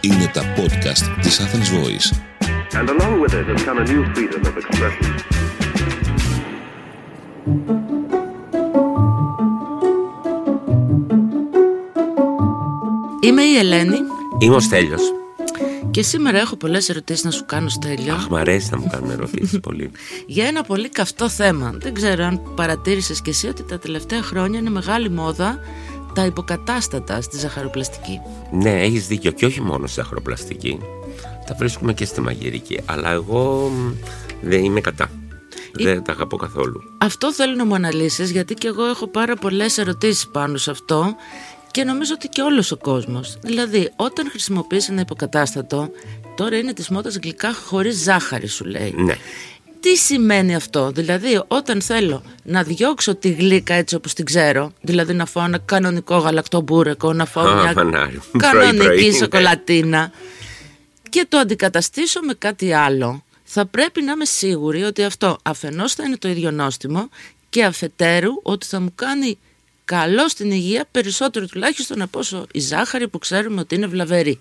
Είναι τα podcast της Athens Voice. And along with it has come a new freedom of expression. Είμαι η Ελένη Είμαι ο Στέλιος. Και σήμερα έχω πολλές ερωτήσεις να σου κάνω Στέλιο Αχ, μ' αρέσει να μου κάνουν ερωτήσεις πολύ. για ένα πολύ καυτό θέμα. Δεν ξέρω αν παρατήρησες και εσύ ότι τα τελευταία χρόνια είναι μεγάλη μόδα τα υποκατάστατα στη ζαχαροπλαστική. ναι, έχεις δίκιο και όχι μόνο στη ζαχαροπλαστική. Τα βρίσκουμε και στη μαγειρική. Αλλά εγώ μ, δεν είμαι κατά. Δεν τα αγαπώ καθόλου. Αυτό θέλω να μου αναλύσεις γιατί και εγώ έχω πάρα πολλές ερωτήσεις πάνω σε αυτό και νομίζω ότι και όλος ο κόσμος. Δηλαδή όταν χρησιμοποιείς ένα υποκατάστατο τώρα είναι της μόδας γλυκά χωρίς ζάχαρη σου λέει. Ναι. Τι σημαίνει αυτό, δηλαδή όταν θέλω να διώξω τη γλύκα έτσι όπως την ξέρω, δηλαδή να φάω ένα κανονικό γαλακτομπούρεκο, να φάω Α, μια φανάρι. κανονική Πρωί-πρωί, ναι. σοκολατίνα και το αντικαταστήσω με κάτι άλλο, θα πρέπει να είμαι σίγουρη ότι αυτό αφενός θα είναι το ίδιο νόστιμο και αφετέρου ότι θα μου κάνει καλό στην υγεία περισσότερο τουλάχιστον από όσο η ζάχαρη που ξέρουμε ότι είναι βλαβερή.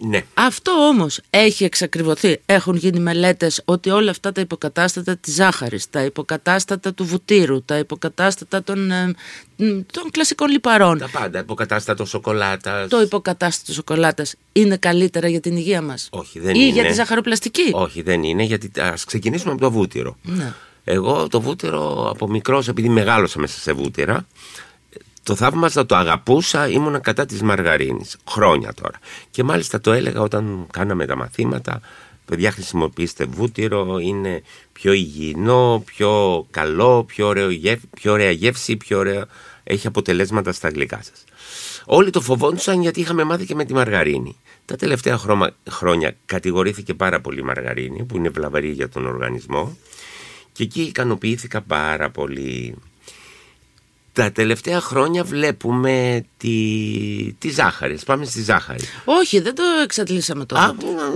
Ναι. Αυτό όμως έχει εξακριβωθεί. Έχουν γίνει μελέτες ότι όλα αυτά τα υποκατάστατα της ζάχαρης, τα υποκατάστατα του βουτύρου, τα υποκατάστατα των, ε, μ, των κλασικών λιπαρών, Τα πάντα. Υποκατάστατο σοκολάτα. το υποκατάστατο σοκολάτας είναι καλύτερα για την υγεία μας. Όχι, δεν Ή είναι. για τη ζαχαροπλαστική; Όχι, δεν είναι. Γιατί ας ξεκινήσουμε από το βούτυρο. Ναι. Εγώ το βούτυρο από μικρός, επειδή μεγάλωσα μέσα σε βούτυρα, το θαύμαζα, το αγαπούσα, ήμουνα κατά της μαργαρίνης. Χρόνια τώρα. Και μάλιστα το έλεγα όταν κάναμε τα μαθήματα. Παιδιά χρησιμοποιήστε βούτυρο, είναι πιο υγιεινό, πιο καλό, πιο, ωραίο, γεύ- πιο ωραία γεύση, πιο ωραία, έχει αποτελέσματα στα γλυκά σας. Όλοι το φοβόντουσαν γιατί είχαμε μάθει και με τη μαργαρίνη. Τα τελευταία χρώμα- χρόνια κατηγορήθηκε πάρα πολύ η μαργαρίνη που είναι βλαβερή για τον οργανισμό και εκεί ικανοποιήθηκα πάρα πολύ. Τα τελευταία χρόνια βλέπουμε τη, τη ζάχαρη. Πάμε στη ζάχαρη. Όχι, δεν το εξαντλήσαμε τώρα. Α,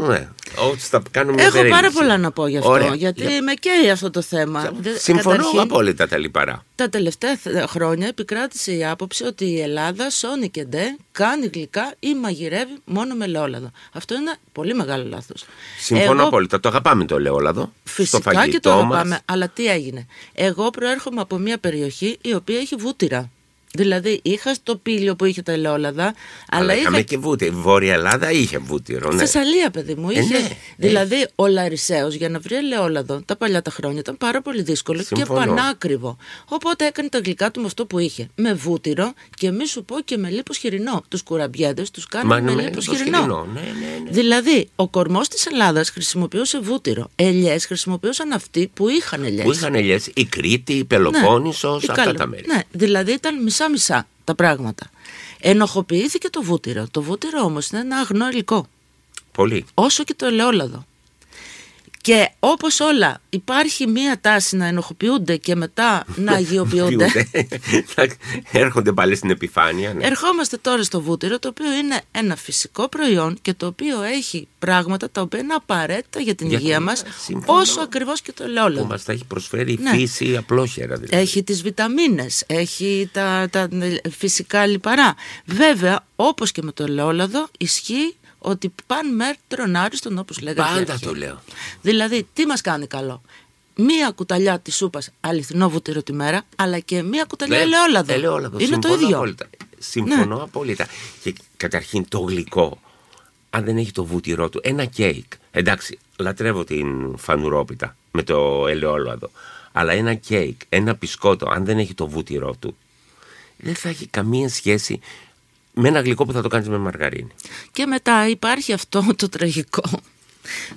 ναι. Όχι, θα κάνουμε μια Έχω πάρα περίληψη. πολλά να πω γι' αυτό, Ωραία. γιατί Για- με καίει αυτό το θέμα. Δε- Συμφωνώ καταρχήν, απόλυτα τα λιπαρά. Τα τελευταία θε- χρόνια επικράτησε η άποψη ότι η Ελλάδα σώνει και ντε, κάνει γλυκά ή μαγειρεύει μόνο με ελαιόλαδο. Αυτό είναι πολύ μεγάλο λάθος. Συμφωνώ απόλυτα. Το αγαπάμε το ελαιόλαδο. Φυσικά στο φαγητό και το μας. αγαπάμε, αλλά τι έγινε. Εγώ προέρχομαι από μια περιοχή η οποία έχει βούτυρα. Δηλαδή είχα στο πήλιο που είχε τα ελαιόλαδα, αλλά, Αλλά είχα είχαμε και βούτυρο. Η Βόρεια Ελλάδα είχε βούτυρο. Ναι. Θεσσαλία, παιδί μου. Ε, Είχε... ναι, δηλαδή, ο Λαρισαίος για να βρει ελαιόλαδο τα παλιά τα χρόνια ήταν πάρα πολύ δύσκολο Συμφωνώ. και πανάκριβο. Οπότε έκανε τα γλυκά του με αυτό που είχε. Με βούτυρο και μη σου πω και με λίπος χοιρινό. Τους κουραμπιέδε τους Μα κάνανε με ναι, λίπος το χοιρινό. χοιρινό, ναι, ναι, ναι. Δηλαδή, ο κορμός της Ελλάδας χρησιμοποιούσε βούτυρο. Ελιές χρησιμοποιούσαν αυτοί που είχαν ελιές. Που είχαν ελιές, η Κρήτη, η Πελοπόννησος, αυτά τα μέρη. Ναι, δηλαδή ήταν μισά-μισά τα πράγματα. Ενοχοποιήθηκε το βούτυρο. Το βούτυρο όμως είναι ένα αγνό υλικό Πολύ. όσο και το ελαιόλαδο. Και όπως όλα υπάρχει μία τάση να ενοχοποιούνται και μετά να αγιοποιούνται. Πιούνται. Έρχονται πάλι στην επιφάνεια. Ναι. Ερχόμαστε τώρα στο βούτυρο το οποίο είναι ένα φυσικό προϊόν και το οποίο έχει πράγματα τα οποία είναι απαραίτητα για την Για υγεία την- μας συμφωνώ. όσο ακριβώς και το Που ελαιόλαδο. μας τα έχει προσφέρει η Ναι. φύση απλόχερα. Δηλαδή. Έχει τις βιταμίνες, έχει τα, τα φυσικά λιπαρά. Βέβαια, όπως και με το ελαιόλαδο, ισχύει ότι παν μέτρον άριστον όπως λέγατε. Πάντα αρχαία. το λέω. Δηλαδή, τι μας κάνει καλό; Μία κουταλιά της σούπας αληθινό βούτυρο τη μέρα, αλλά και μία κουταλιά Ναι, ελαιόλαδο. ελαιόλαδο. Είναι το Συμφωνώ ίδιο. Απόλυτα. Συμφωνώ Ναι. απόλυτα. Και καταρχήν το γλυκό, αν δεν έχει το βούτυρό του, ένα κέικ. Εντάξει, λατρεύω την φανουρόπιτα με το ελαιόλαδο. Αλλά ένα κέικ, ένα πισκότο, αν δεν έχει το βούτυρό του, δεν θα έχει καμία σχέση με ένα γλυκό που θα το κάνεις με μαργαρίνη. Και μετά υπάρχει αυτό το τραγικό.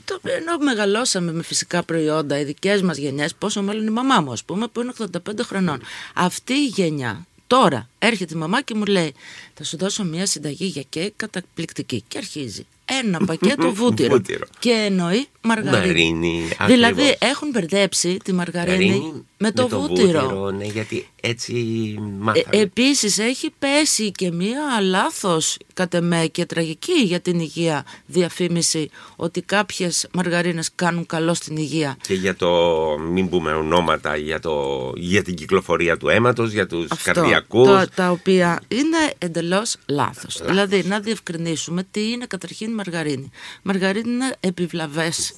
Το οποίο ενώ μεγαλώσαμε με φυσικά προϊόντα, οι δικές μας γενιές, πόσο μάλλον η μαμά μου, ας πούμε, που είναι 85 χρονών. Αυτή η γενιά τώρα έρχεται η μαμά και μου λέει: Θα σου δώσω μια συνταγή για κέικ καταπληκτική. Και αρχίζει ένα πακέτο βούτυρο. Βούτυρο. Και εννοεί μαργαρίνη. Μαρίνη, δηλαδή ακριβώς. έχουν μπερδέψει τη μαργαρίνη, Μαρίνη με το, βούτυρο. Ναι, γιατί έτσι Ε, μάθαμε. επίσης έχει πέσει και μία λάθος κατ' εμέ και τραγική για την υγεία διαφήμιση ότι κάποιες μαργαρίνες κάνουν καλό στην υγεία. Και για το, μην πούμε ονόματα, για, το, για την κυκλοφορία του αίματος, για τους καρδιακούς. το- τα οποία είναι εντελώς λάθος. Δηλαδή να διευκρινίσουμε τι είναι καταρχήν η μαργαρίνη. Μαργαρίνη είναι επιβλαβές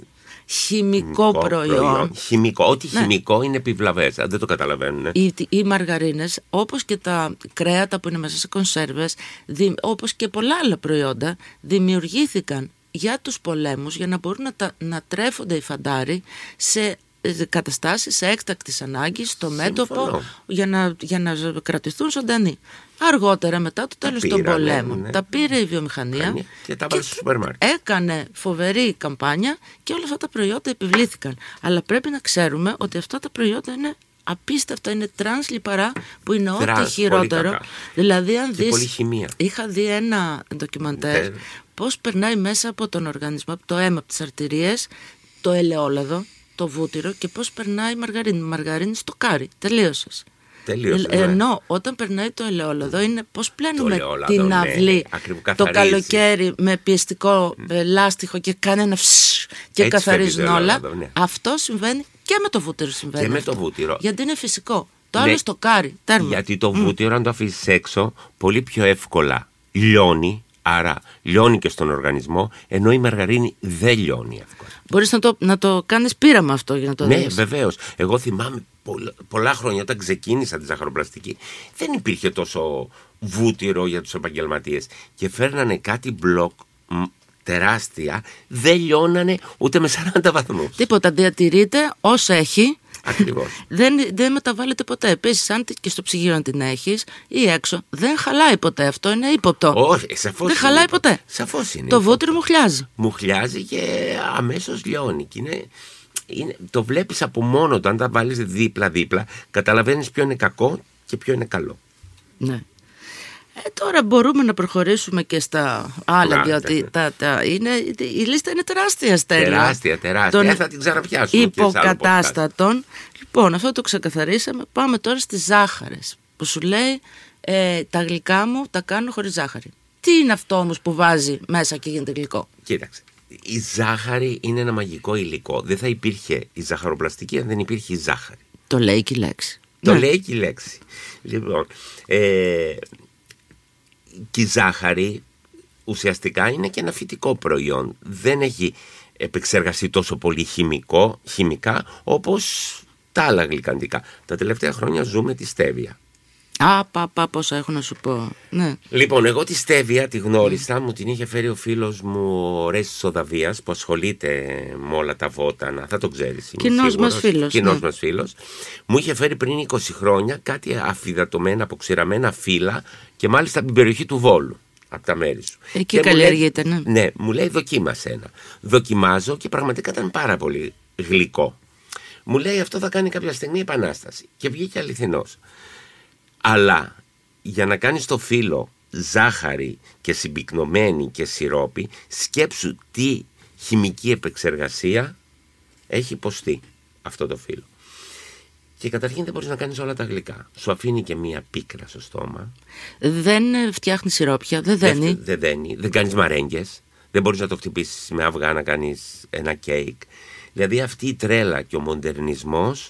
χημικό προϊόν. Χημικό. Ό,τι Ναι. χημικό είναι επιβλαβές. Δεν το καταλαβαίνουν. Οι, οι μαργαρίνες όπως και τα κρέατα που είναι μέσα σε κονσέρβες δη, όπως και πολλά άλλα προϊόντα δημιουργήθηκαν για τους πολέμους για να μπορούν να, τα, να τρέφονται οι φαντάροι σε ε, καταστάσεις έκτακτης ανάγκης στο μέτωπο για να, για να κρατηθούν ζωντανοί. Αργότερα μετά το Τα τέλος των πήρανε, πολέμων ναι. τα πήρε η βιομηχανία Βιομηχανία και τα βάλε στο σούπερ μάρκετ. έκανε φοβερή καμπάνια και όλα αυτά τα προϊόντα επιβλήθηκαν. Αλλά πρέπει να ξέρουμε ότι αυτά τα προϊόντα είναι απίστευτα, είναι τρανς λιπαρά που είναι ό,τι Τρανς, πολύ χειρότερο. κακά. Δηλαδή αν Και δεις, πολύ χημεία. είχα δει ένα ντοκιμαντέρ Ναι. πώς περνάει μέσα από τον οργανισμό, από το αίμα, από τις αρτηρίες, το ελαιόλαδο, το βούτυρο και πώς περνάει η μαργαρίνη. Η μαργαρίνη στοκάρει, τελείωσες. Τελείωσες. Ε, ναι. Ενώ όταν περνάει το ελαιόλαδο είναι πώς πλένουμε ελαιόλαδο, την ναι, αυλή ακριβώς, το καθαρίζει. καλοκαίρι με πιεστικό ε, λάστιχο και κάνει ένα φσσ και Έτσι καθαρίζουν φεύγει το όλα. ελαιόλαδο, ναι. Αυτό συμβαίνει και με το βούτυρο συμβαίνει. Και με αυτό. το βούτυρο. Γιατί είναι φυσικό. Το Ναι. άλλο στο κάρι. Τέρμα. Γιατί το βούτυρο, αν το αφήσεις έξω, πολύ πιο εύκολα λιώνει. Άρα λιώνει και στον οργανισμό, ενώ η μαργαρίνη δεν λιώνει εύκολα. Μπορείς να το, να το κάνεις πείραμα αυτό για να το Ναι, δεις. βεβαίως. Εγώ θυμάμαι πολλά, πολλά χρόνια όταν ξεκίνησα τη ζαχαροπλαστική, δεν υπήρχε τόσο βούτυρο για τους επαγγελματίες. Και φέρνανε κάτι μπλοκ μ, τεράστια, δεν λιώνανε ούτε με 40 βαθμούς. Τίποτα. Διατηρείται όσο έχει. Ακριβώς. δεν, δεν μεταβάλλεται ποτέ. Επίσης, αν τη- και στο ψυγείο αν την έχεις ή έξω, δεν χαλάει ποτέ. Αυτό είναι ύποπτο. Όχι, σαφώς. δεν χαλάει ποτέ. Σαφώς είναι. Το βούτυρο μου χλιάζει. Μου χλιάζει και αμέσως λιώνει. Και είναι, είναι, το βλέπεις από μόνο του. Αν τα βάλεις δίπλα-δίπλα, καταλαβαίνεις ποιο είναι κακό και ποιο είναι καλό. Ναι. Ε, τώρα μπορούμε να προχωρήσουμε και στα άλλα, Άλλα, διότι ναι. τα, τα, είναι, η λίστα είναι τεράστια στέλνια. Τεράστια, τεράστια. Των Ε, θα την ξαναπιάσουμε. και σε άλλο podcast. υποκατάστατων. Λοιπόν, αυτό το ξεκαθαρίσαμε. Πάμε τώρα στις ζάχαρες. Που σου λέει ε, τα γλυκά μου τα κάνω χωρίς ζάχαρη. Τι είναι αυτό όμως που βάζει μέσα και γίνεται γλυκό; Κοίταξε. Η ζάχαρη είναι ένα μαγικό υλικό. Δεν θα υπήρχε η ζαχαροπλαστική αν δεν υπήρχε η ζάχαρη. Το λέει και η λέξη. Το Ναι. λέει και η λέξη. Λοιπόν, ε, και η ζάχαρη ουσιαστικά είναι και ένα φυτικό προϊόν. Δεν έχει επεξεργαστεί τόσο πολύ χημικό, χημικά όπως τα άλλα γλυκαντικά. Τα τελευταία χρόνια ζούμε τη στέβια. Α, πα, πα, πόσα έχω να σου πω. Ναι. Λοιπόν, εγώ τη Στέβια τη γνώρισα, μου την είχε φέρει ο φίλος μου ο Ρέσης Οδαβίας που ασχολείται με όλα τα βότανα. Θα το ξέρεις. Κοινός μας φίλος, Κοινός ναι. μας φίλος. Μου είχε φέρει πριν 20 χρόνια κάτι αφιδατωμένα, αποξηραμένα φύλλα και μάλιστα από την περιοχή του Βόλου. Από τα μέρη σου. Εκεί Και μου καλλιεργείται, λέει- ναι. Ναι, μου λέει δοκίμασε ένα. Δοκιμάζω και πραγματικά ήταν πάρα πολύ γλυκό. Μου λέει αυτό θα κάνει κάποια στιγμή επανάσταση. Και βγήκε αληθινός. Αλλά για να κάνεις το φύλλο ζάχαρη και συμπυκνωμένη και σιρόπι, σκέψου τι χημική επεξεργασία έχει υποστεί αυτό το φύλλο. Και καταρχήν δεν μπορείς να κάνεις όλα τα γλυκά. Σου αφήνει και μία πίκρα στο στόμα. Δεν ε, φτιάχνει σιρόπια, δεν Δεν, δένει. δεν δένει. Δεν κάνεις μαρέγγες. Δεν μπορείς να το χτυπήσεις με αυγά να κάνεις ένα κέικ. Δηλαδή αυτή η τρέλα και ο μοντερνισμός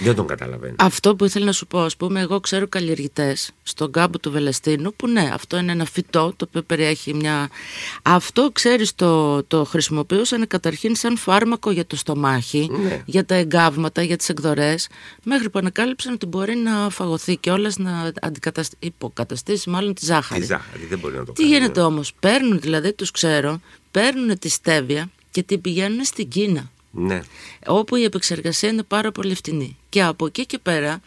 δεν τον καταλαβαίνω. Αυτό που ήθελα να σου πω, ας πούμε, εγώ ξέρω καλλιεργητές στον κάμπο του Βελεστίνου που ναι, αυτό είναι ένα φυτό το οποίο περιέχει μια. Αυτό ξέρεις, το, το χρησιμοποιούσαν καταρχήν σαν φάρμακο για το στομάχι, Ναι. για τα εγκάβματα, για τις εκδορές, μέχρι που ανακάλυψαν ότι μπορεί να φαγωθεί και όλα να αντικατασ... υποκαταστήσει μάλλον τη ζάχαρη. Τη ζάχαρη δεν μπορεί να το Τι κάνει. γίνεται όμως, παίρνουν δηλαδή, τους ξέρω, παίρνουν τη στέβια και την πηγαίνουν στην Κίνα Ναι. όπου η επεξεργασία είναι πάρα πολύ φτηνή. Και από εκεί και πέρα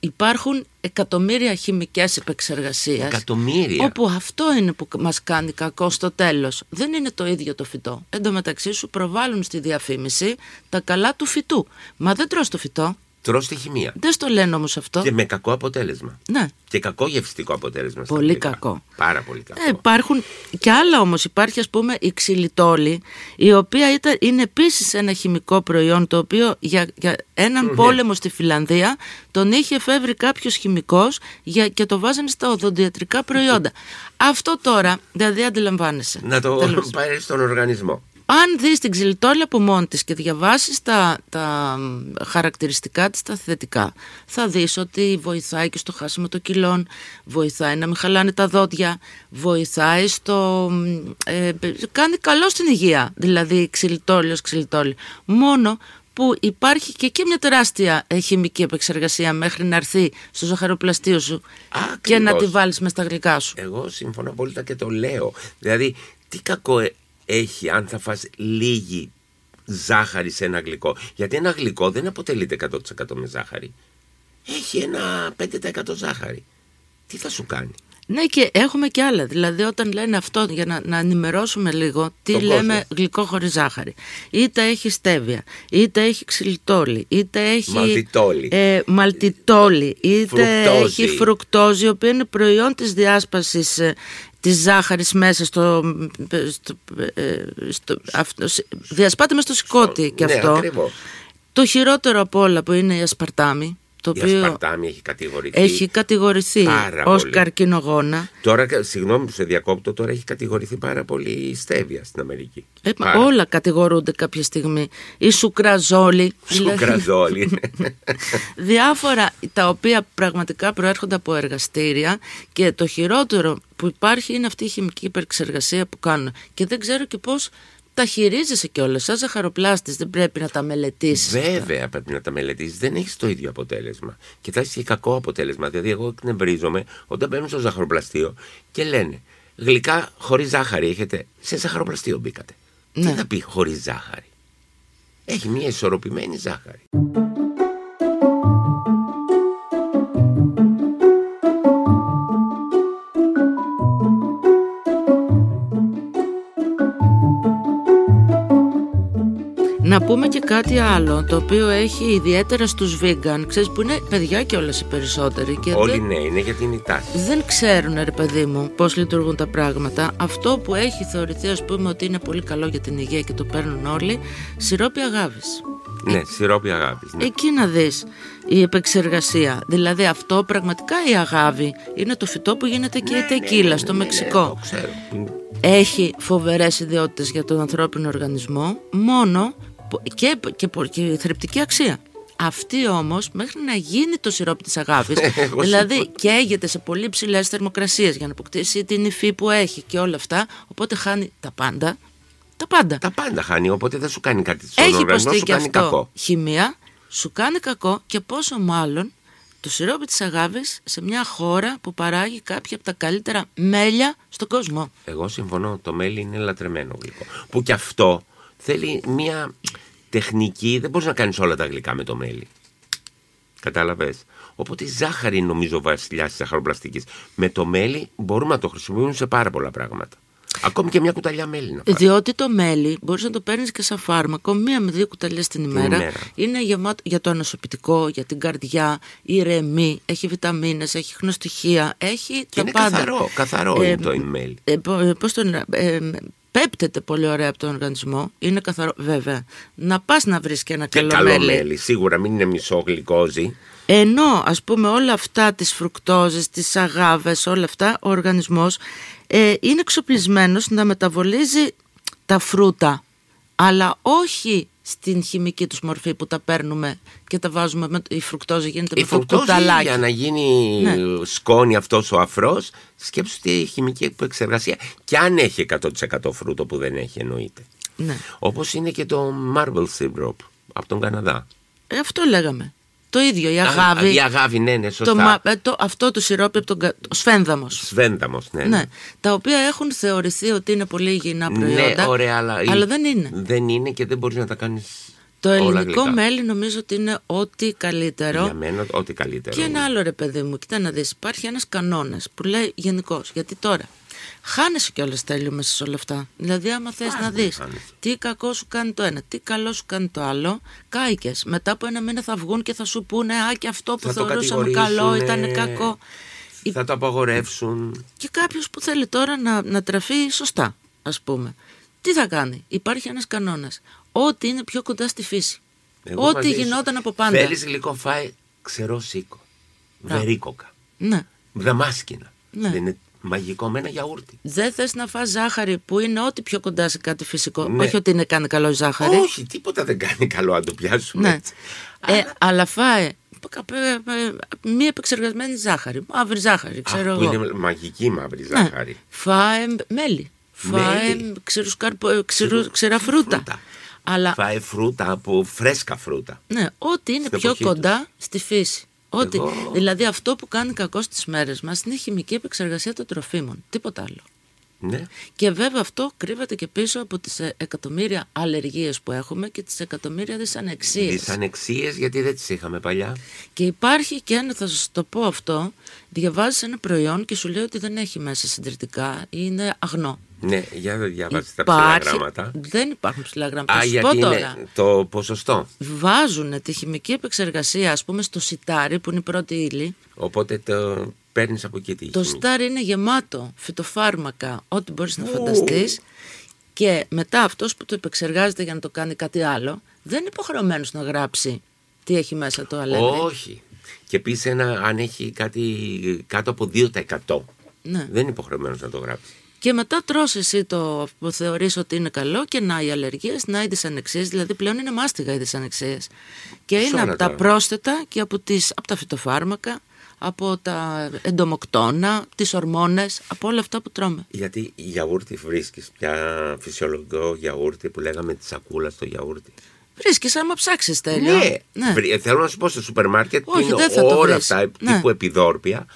υπάρχουν εκατομμύρια χημικές επεξεργασίες Εκατομμύρια. όπου αυτό είναι που μας κάνει κακό στο τέλος. Δεν είναι το ίδιο το φυτό. Εν τω μεταξύ σου προβάλλουν στη διαφήμιση τα καλά του φυτού. Μα δεν τρως το φυτό. Τρως τη χημεία. Δεν στο λένε όμως αυτό. Και με κακό αποτέλεσμα. Ναι. Και κακό γευστικό αποτέλεσμα. στα Πολύ γλυκά. κακό. Πάρα πολύ κακό. Ε, υπάρχουν και άλλα όμως. Υπάρχει ας πούμε η ξυλιτόλη, η οποία ήταν, είναι επίσης ένα χημικό προϊόν το οποίο για, για έναν πόλεμο στη Φιλανδία τον είχε εφεύρει κάποιος χημικός για, και το βάζανε στα οδοντιατρικά προϊόντα. Αυτό τώρα, δηλαδή αντιλαμβάνεσαι. Να το Τέλος. πάρει στον οργανισμό. Αν δεις την ξυλιτόλη από μόνη της και διαβάσεις τα, τα μ, χαρακτηριστικά της τα θετικά θα δεις ότι βοηθάει και στο χάσιμο των κιλών, βοηθάει να μην χαλάνε τα δόντια, βοηθάει στο... μ, ε, κάνει καλό στην υγεία, δηλαδή ξυλιτόλη ως ξυλιτόλη. Μόνο που υπάρχει και εκεί μια τεράστια ε, χημική επεξεργασία μέχρι να έρθει στο ζαχαροπλαστείο σου και να Ακριβώς. τη βάλεις μες στα γλυκά σου. Εγώ συμφωνώ απόλυτα και το λέω. Δηλαδή, τι κακό ε- έχει αν θα φας λίγη ζάχαρη σε ένα γλυκό. Γιατί ένα γλυκό δεν αποτελείται 100% με ζάχαρη. Έχει ένα 5% ζάχαρη. Τι θα σου κάνει; Ναι και έχουμε και άλλα. Δηλαδή όταν λένε αυτό για να, να ενημερώσουμε λίγο τι Τον λέμε κόσμο. γλυκό χωρίς ζάχαρη. Είτε έχει στέβια, είτε έχει ξυλιτόλη, είτε έχει Μαλτιτόλη. ε, μαλτιτόλη, είτε Φρουκτόζη. έχει φρουκτόζη, η οποία είναι προϊόν της διάσπασης ε, της ζάχαρης μέσα στο, στο, ε, στο αυτό, σε- διασπάται μέσα στο σηκώτη και ναι, αυτό. ακριβώς. Το χειρότερο από όλα που είναι η ασπαρτάμι, το Η οποίο ασπαρτάμι έχει κατηγορηθεί. έχει κατηγορηθεί Πάρα ως πολύ. καρκινογόνα. Τώρα, συγγνώμη που σε διακόπτω, τώρα έχει κατηγορηθεί πάρα πολύ η στέβια στην Αμερική. Ε, μα Πάρα. όλα κατηγορούνται κάποια στιγμή. Η σουκραζόλη. δηλαδή, Σουκραζόλη. διάφορα τα οποία πραγματικά προέρχονται από εργαστήρια και το χειρότερο που υπάρχει είναι αυτή η χημική υπερξεργασία που κάνουν. Και δεν ξέρω και πώς τα χειρίζεσαι κιόλας. Σαν ζαχαροπλάστης δεν πρέπει να τα μελετήσεις. Βέβαια πρέπει να τα μελετήσεις. Δεν έχεις το ίδιο αποτέλεσμα. Και θα έχεις και κακό αποτέλεσμα. Δηλαδή, εγώ εκνευρίζομαι όταν μπαίνουν στο ζαχαροπλαστείο και λένε γλυκά χωρίς ζάχαρη έχετε. Σε ζαχαροπλαστείο μπήκατε. Ναι. Τι θα πει χωρίς ζάχαρη; Έχει μια ισορροπημένη ζάχαρη. Να πούμε και κάτι άλλο, το οποίο έχει ιδιαίτερα στους vegan, ξέρεις που είναι παιδιά κιόλας οι περισσότεροι. Και Όλοι δεν- ναι είναι γιατί είναι η τάση. δεν ξέρουν ρε παιδί μου πώς λειτουργούν τα πράγματα αυτό που έχει θεωρηθεί ας πούμε ότι είναι πολύ καλό για την υγεία και το παίρνουν όλοι σιρόπι αγάβης Ναι, σιρόπι αγάπης. Ναι. εκεί να δεις η επεξεργασία δηλαδή αυτό πραγματικά η αγάβη είναι το φυτό που γίνεται και η τεκίλα στο Ναι, Μεξικό το ξέρω. έχει φοβερές ιδιότητες για τον ανθρώπινο οργανισμό μόνο που- και, και, πο- και θρεπτική αξία. Αυτή όμως μέχρι να γίνει το σιρόπι της αγάπης Εγώ δηλαδή καίγεται σε πολύ ψηλές θερμοκρασίες για να αποκτήσει την υφή που έχει και όλα αυτά οπότε χάνει τα πάντα τα πάντα. Τα πάντα χάνει, οπότε δεν σου κάνει κάτι στον Έχει οργανισμό, υποστεί σου και κάνει αυτό κακό. χημεία, σου κάνει κακό και πόσο μάλλον το σιρόπι της αγάπης σε μια χώρα που παράγει κάποια από τα καλύτερα μέλια στον κόσμο. Εγώ συμφωνώ, το μέλι είναι λατρεμένο γλυκό. Που και αυτό θέλει μια τεχνική, δεν μπορείς να κάνεις όλα τα γλυκά με το μέλι. Κατάλαβες; Οπότε η ζάχαρη είναι νομίζω ο βασιλιάς της ζαχαροπλαστικής. Με το μέλι μπορούμε να το χρησιμοποιούμε σε πάρα πολλά πράγματα. Ακόμη και μια κουταλιά μέλι να φας. Διότι το μέλι μπορείς να το παίρνεις και σαν φάρμακο, μία με δύο κουταλιές την ημέρα. ημέρα. Είναι γεμάτο για το ανοσοποιητικό, για την καρδιά, ηρεμεί, έχει βιταμίνες, έχει χνοστοιχεία, έχει Και τα είναι πάντα. καθαρό, καθαρό είναι το μέλι. Ε, πο- πώς το λένε, ε, πέπτεται πολύ ωραία από τον οργανισμό. Είναι καθαρό, βέβαια. Να πας να βρεις και ένα Και καλό, καλό μέλι. μέλι. Σίγουρα μην είναι μισό γλυκόζι. Ενώ ας πούμε όλα αυτά τις φρουκτόζες, τις αγάβες, όλα αυτά ο οργανισμός ε, είναι εξοπλισμένος να μεταβολίζει τα φρούτα αλλά όχι στην χημική τους μορφή που τα παίρνουμε και τα βάζουμε, με, η φρουκτόζη γίνεται Η με το φρουκτόζη κουταλάκι. για να γίνει Ναι. σκόνη αυτός ο αφρός σκέψου τη χημική επεξεργασία και αν έχει 100% φρούτο που δεν έχει εννοείται. Ναι. Όπως είναι και το marble syrup από τον Καναδά. Ε, αυτό λέγαμε. Το ίδιο, η Α, αγάβη. Η αγάβη, ναι, ναι, το, σωστά. μα- ε, το, αυτό το σιρόπι από τον κα- ο σφένδαμος. Σβένταμος, ναι. Ναι, τα οποία έχουν θεωρηθεί ότι είναι πολύ υγιεινά προϊόντα. Ναι, ωραία, αλλά, αλλά δεν είναι. Δεν είναι και δεν μπορείς να τα κάνεις Το όλα ελληνικό γλυκά. μέλι νομίζω ότι είναι ό,τι καλύτερο. Για μένα ό,τι καλύτερο. Και ένα άλλο ρε παιδί μου, κοίτα να δεις, υπάρχει ένας κανόνας που λέει γενικώς. γιατί τώρα Χάνεσαι κιόλας τέλειο μέσα σε όλα αυτά. Δηλαδή, άμα θες Πάρα να πολύ δεις χάνεσαι. τι κακό σου κάνει το ένα, τι καλό σου κάνει το άλλο, κάηκες. Μετά από ένα μήνα θα βγουν και θα σου πούνε Α, και αυτό που Θα το θεωρούσαμε καλό ήταν κατηγορήσουνε, κακό. Η- Θα το απαγορεύσουν. Και κάποιος που θέλει τώρα να, να τραφεί σωστά, ας πούμε. Τι θα κάνει, υπάρχει ένας κανόνας. Ό,τι είναι πιο κοντά στη φύση. Εγώ Ό,τι μαζί σου. γινόταν από πάντα. Θέλεις γλυκό φάει ξερό σίκο. Μπράβο. Βερίκοκα. Ναι. Δαμάσκηνα. Ναι. Δεν είναι μαγικό με ένα γιαούρτι. Δεν θες να φας ζάχαρη που είναι ό,τι πιο κοντά σε κάτι φυσικό. Ναι. Όχι ότι είναι κάνει καλό η ζάχαρη. Όχι, τίποτα δεν κάνει καλό αν το πιάσουμε Ναι. έτσι. Ε, αλλά φάε κα- ε, ε, μη επεξεργασμένη ζάχαρη. Μαύρη ζάχαρη, ξέρω Αχ, που εγώ. είναι μαγική μαύρη Ναι. ζάχαρη. Φάε μέλι. Φάε Μέλι. ξερούς καρπο- ε, ξερού- ξερά φρούτα. Αλλά Φάει φρούτα από φρέσκα φρούτα. ναι, ό,τι είναι Στην πιο εποχή κοντά στη φύση. Ό,τι, Εγώ- Δηλαδή αυτό που κάνει κακό στις μέρες μας είναι η χημική επεξεργασία των τροφίμων. Τίποτα άλλο. Ναι. Και βέβαια αυτό κρύβεται και πίσω από τις ε, εκατομμύρια αλλεργίες που έχουμε και τις εκατομμύρια δυσανεξίες. Δυσανεξίες γιατί δεν τις είχαμε παλιά. Και υπάρχει και ένα, θα σας το πω αυτό, διαβάζεις ένα προϊόν και σου λέει ότι δεν έχει μέσα συντηρητικά, είναι αγνό. Ναι, για δεν διαβάζεις τα ψηλά Υπάρχει, γράμματα. δεν υπάρχουν ψηλά γράμματα. Α, Θα σου γιατί πω είναι τώρα. το ποσοστό. Βάζουν τη χημική επεξεργασία, ας πούμε, στο σιτάρι που είναι η πρώτη ύλη. Οπότε το παίρνεις από εκεί τη Το χημική. σιτάρι είναι γεμάτο φυτοφάρμακα, ό,τι μπορείς να φανταστείς. Και μετά αυτός που το επεξεργάζεται για να το κάνει κάτι άλλο, δεν είναι υποχρεωμένος να γράψει τι έχει μέσα το αλεύρι. Όχι. Και επίσης αν έχει κάτι κάτω από 2%. Ναι. Δεν είναι υποχρεωμένος να το γράψει. Και μετά τρως εσύ το που θεωρείς ότι είναι καλό και να οι αλλεργίες, να οι δυσανεξίες, δηλαδή πλέον είναι μάστιγα οι δυσανεξίες. Και είναι όλα από τα τα- πρόσθετα και από, τις, από τα φυτοφάρμακα, από τα εντομοκτώνα, τις ορμόνες, από όλα αυτά που τρώμε. Γιατί γιαούρτι βρίσκεις πια φυσιολογικό γιαούρτι που λέγαμε τη σακούλα στο γιαούρτι. Βρίσκεις άμα ψάξεις τέλειο. Ναι. Βρει- Θέλω να σου πω στο σούπερ μάρκετ που Όχι, είναι δεν θα το όλα βρεις. αυτά Ναι. τύπου επιδόρπια.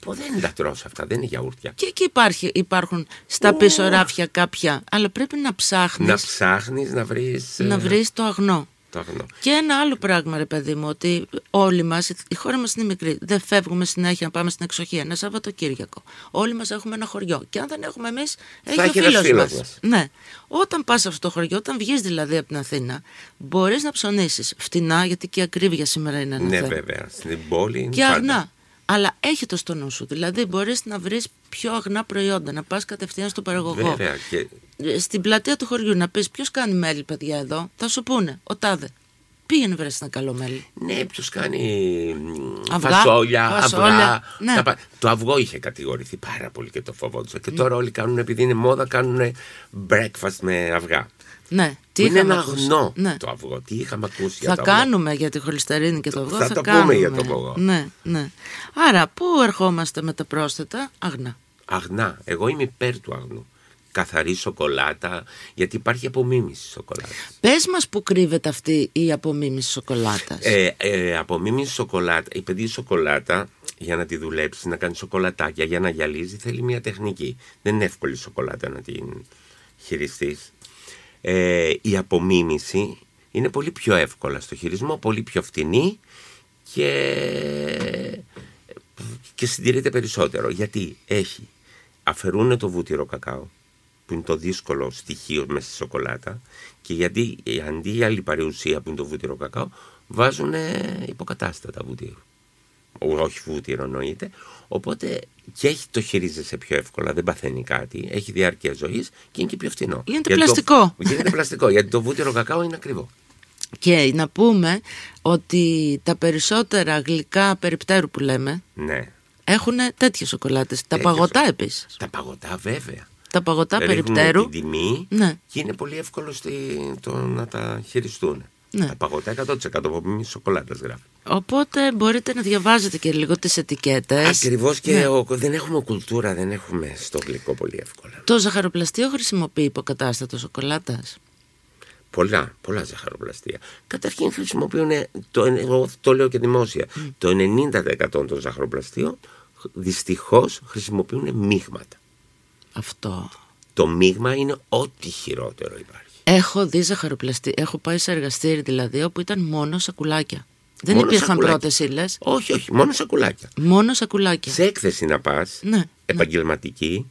Που δεν τα τρως αυτά, δεν είναι γιαούρτια. Και εκεί υπάρχει, υπάρχουν στα πίσω ράφια κάποια, αλλά πρέπει να ψάχνεις Να να, ψάχνεις να βρεις. βρεις το αγνό. Το αγνό. Και ένα άλλο πράγμα, ρε παιδί μου, ότι όλοι μας, η χώρα μας είναι μικρή. Δεν φεύγουμε συνέχεια να πάμε στην εξοχή ένα Σαββατοκύριακο. Όλοι μας έχουμε ένα χωριό. Και αν δεν έχουμε εμείς, έχει έχει ο ένας φίλος φίλος μας. μας. Ναι. Όταν πας σε αυτό το χωριό, όταν βγεις δηλαδή από την Αθήνα, μπορείς να ψωνίσεις φτηνά, γιατί και η ακρίβεια σήμερα είναι ένα Ναι, θέμα. βέβαια. Στην πόλη είναι Και πάντα. Αγνά. Αλλά έχει το στο νου σου. Δηλαδή, μπορείς να βρεις πιο αγνά προϊόντα, να πας κατευθείαν στον παραγωγό. Βέβαια. Και Στην πλατεία του χωριού να πεις ποιος κάνει μέλι, παιδιά, εδώ; Θα σου πούνε, ο τάδε. Πήγαινε βρες ένα καλό μέλι. Ναι, ποιος κάνει μ, Αυγά, φασόλια, φασόλια, αυγά. ναι. τα πα- Το αυγό είχε κατηγορηθεί πάρα πολύ και το φοβόντουσαν. Και τώρα όλοι κάνουν, επειδή είναι μόδα, κάνουν breakfast με αυγά. Ναι, τι Που είναι είχαμε ένα ακούσει. αγνό Ναι. το αυγό. Τι είχαμε ακούσει Θα για το αυγό. κάνουμε για τη χολυστερίνη και το αυγό. θα Θα, το πούμε κάνουμε. για το αυγό. Ναι, ναι. Άρα, πού ερχόμαστε με τα πρόσθετα, αγνά. Αγνά. Εγώ είμαι υπέρ του αγνού. Καθαρή σοκολάτα, γιατί υπάρχει απομίμηση σοκολάτας. Πες μας που κρύβεται αυτή η απομίμηση σοκολάτας. Ε, ε, απομίμηση σοκολάτα, η παιδί σοκολάτα για να τη δουλέψεις, να κάνεις σοκολατάκια, για να γυαλίζει, θέλει μια τεχνική. Δεν είναι εύκολη η σοκολάτα να την χειριστείς. Ε, η απομίμηση είναι πολύ πιο εύκολα στο χειρισμό, πολύ πιο φτηνή και, και συντηρείται περισσότερο. Γιατί έχει, αφαιρούν το βούτυρο κακάο, που είναι το δύσκολο στοιχείο μέσα στη σοκολάτα, και γιατί ε, αντί για άλλη παρεουσία που είναι το βούτυρο κακάο, βάζουν υποκατάστατα βούτυρο. Ό- Όχι βούτυρο εννοείται. Οπότε και έχει, το χειρίζεσαι πιο εύκολα, δεν παθαίνει κάτι, έχει διάρκεια ζωής και είναι και πιο φθηνό. Γίνεται Γιατί το- πλαστικό. γίνεται πλαστικό, γιατί το βούτυρο κακάο είναι ακριβό. Και να πούμε ότι τα περισσότερα γλυκά περιπτέρου που λέμε Ναι. έχουν τέτοιες σοκολάτες. Τα Τέτοιες παγωτά επίσης. Τα παγωτά βέβαια. Τα παγωτά Ρίχνουν περιπτέρου. την τιμή Ναι. και είναι πολύ εύκολο στη, το να τα χειριστούν. Ναι. Τα παγωτά 100% από μη σοκολάτα γράφει. Οπότε μπορείτε να διαβάζετε και λίγο τις ετικέτες. Ακριβώς και Ναι. ο- δεν έχουμε κουλτούρα, δεν έχουμε στο γλυκό πολύ εύκολα. Το ζαχαροπλαστείο χρησιμοποιεί υποκατάστατο σοκολάτας; Πολλά, πολλά ζαχαροπλαστεία. Καταρχήν χρησιμοποιούν, το, εγώ το λέω και δημόσια, το 90% των ζαχαροπλαστείων δυστυχώς χρησιμοποιούν μείγματα. Αυτό. Το μείγμα είναι ό,τι χειρότερο υπάρχει. Έχω δει ζαχαροπλαστή. Έχω πάει σε εργαστήρι δηλαδή όπου ήταν μόνο σακουλάκια. Δεν Μόνο υπήρχαν σακουλάκια. πρώτες ύλες. Όχι, όχι, μόνο σακουλάκια. Μόνο σακουλάκια. Σε έκθεση να πας, Ναι, ναι. επαγγελματική,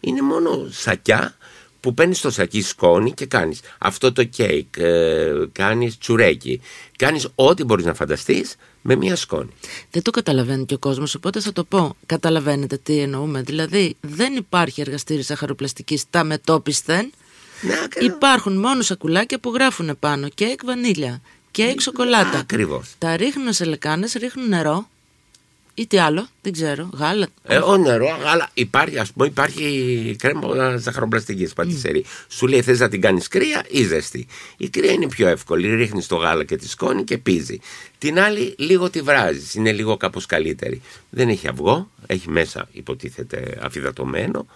Είναι μόνο σακιά που παίρνεις το σακί σκόνη και κάνεις αυτό το κέικ, ε, κάνεις τσουρέκι. Κάνεις ό,τι μπορείς να φανταστείς με μία σκόνη. Δεν το καταλαβαίνει και ο κόσμος, οπότε θα το πω. Καταλαβαίνετε τι εννοούμε. Δηλαδή, δεν υπάρχει εργαστήρι ζαχαροπλαστική τα μετόπισθεν. Ναι, ακριβώς. Υπάρχουν μόνο σακουλάκια που γράφουν πάνω κέικ βανίλια, κέικ σοκολάτα. Ακριβώς. Τα ρίχνουν σε λεκάνες, ρίχνουν νερό ή τι άλλο, δεν ξέρω, γάλα. Ε, ο νερό, αλλά υπάρχει, ας πούμε, υπάρχει κρέμα ζαχαροπλαστική πατησερή. Σου λέει θες να την κάνεις κρύα ή ζεστή. Η κρύα είναι πιο εύκολη. Ρίχνεις το γάλα και τη σκόνη και πίζει. Την άλλη λίγο τη βράζεις. Είναι λίγο κάπως καλύτερη. Δεν έχει αυγό, έχει μέσα υποτίθεται αφιδατωμένο.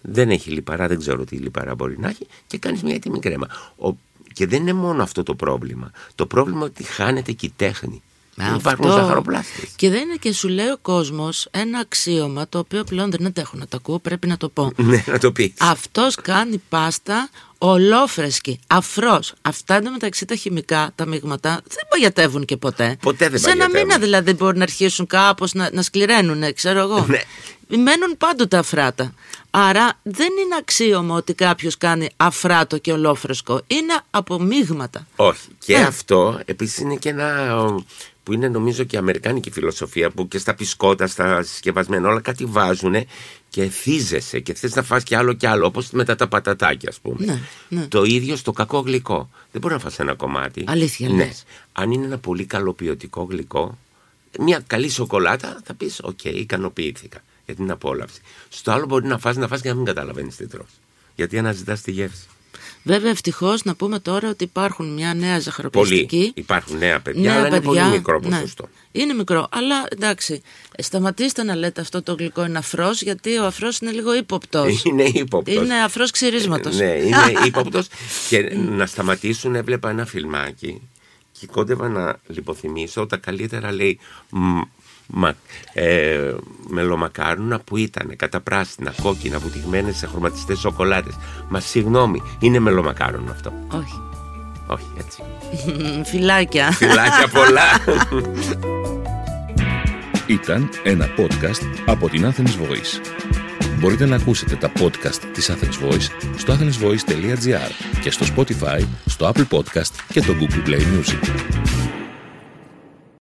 Δεν έχει λιπαρά, δεν ξέρω τι λιπαρά μπορεί να έχει. Και κάνεις μια έτοιμη κρέμα. Ο, και δεν είναι μόνο αυτό το πρόβλημα. Το πρόβλημα είναι ότι χάνεται και η τέχνη. Δεν υπάρχουν Αυτό. ζαχαροπλάστες. Και δεν είναι και σου λέει ο κόσμος ένα αξίωμα το οποίο πλέον δεν αντέχω να το ακούω, πρέπει να το πω. Ναι, να το πεις. Αυτός κάνει πάστα ολόφρεσκη, αφρός. Αυτά εντωμεταξύ τα χημικά, τα μείγματα δεν παγιατεύουν και ποτέ. Ποτέ δεν Σε ένα παγιατεύουν. μήνα δηλαδή μπορεί να αρχίσουν κάπως να, να σκληραίνουν, ξέρω εγώ. Ναι. Μένουν πάντοτε αφράτα. Άρα δεν είναι αξίωμα ότι κάποιος κάνει αφράτο και ολόφρεσκο. Είναι από μείγματα. Όχι. Και Ε. αυτό επίσης είναι και ένα ο, που είναι νομίζω και αμερικάνικη φιλοσοφία που και στα μπισκότα, στα συσκευασμένα όλα κάτι βάζουν και εθίζεσαι και θες να φας και άλλο και άλλο όπως μετά τα πατατάκια ας πούμε. Ναι, ναι. Το ίδιο στο κακό γλυκό. Δεν μπορεί να φας ένα κομμάτι. Αλήθεια Ναι. λες. Αν είναι ένα πολύ καλό ποιοτικό γλυκό, μια καλή σοκολάτα θα πεις οκ, ικανοποιήθηκα για την απόλαυση. Στο άλλο μπορεί να φας, να φας και να μην καταλαβαίνεις τι τρως. Γιατί αναζητάς τη γεύση. Βέβαια, ευτυχώς να πούμε τώρα ότι υπάρχουν μια νέα ζαχαροπλαστική. Πολύ. Υπάρχουν νέα παιδιά, αλλά είναι πολύ μικρό ναι. ποσοστό. Είναι μικρό, αλλά εντάξει. ε, Σταματήστε να λέτε αυτό το γλυκό είναι αφρός, γιατί ο αφρός είναι λίγο ύποπτος. Είναι ύποπτος. Είναι αφρός ξυρίσματος. Ναι, είναι ύποπτος. και να σταματήσουν, έβλεπα ένα φιλμάκι και κόντευα να λιποθυμίσω τα καλύτερα λέει μ, μα, ε, μελομακάρονα που ήταν κατά πράσινα, κόκκινα, βουτυγμένες σε χρωματιστέ σοκολάτες. Μα συγγνώμη, είναι μελομακάρονο αυτό. Όχι. Όχι, έτσι. Φιλάκια. Φιλάκια πολλά. Ήταν ένα podcast από την Athens Voice. Μπορείτε να ακούσετε τα podcast της Athens Voice στο athensvoice.gr και στο Spotify, στο Apple Podcast και το Google Play Music.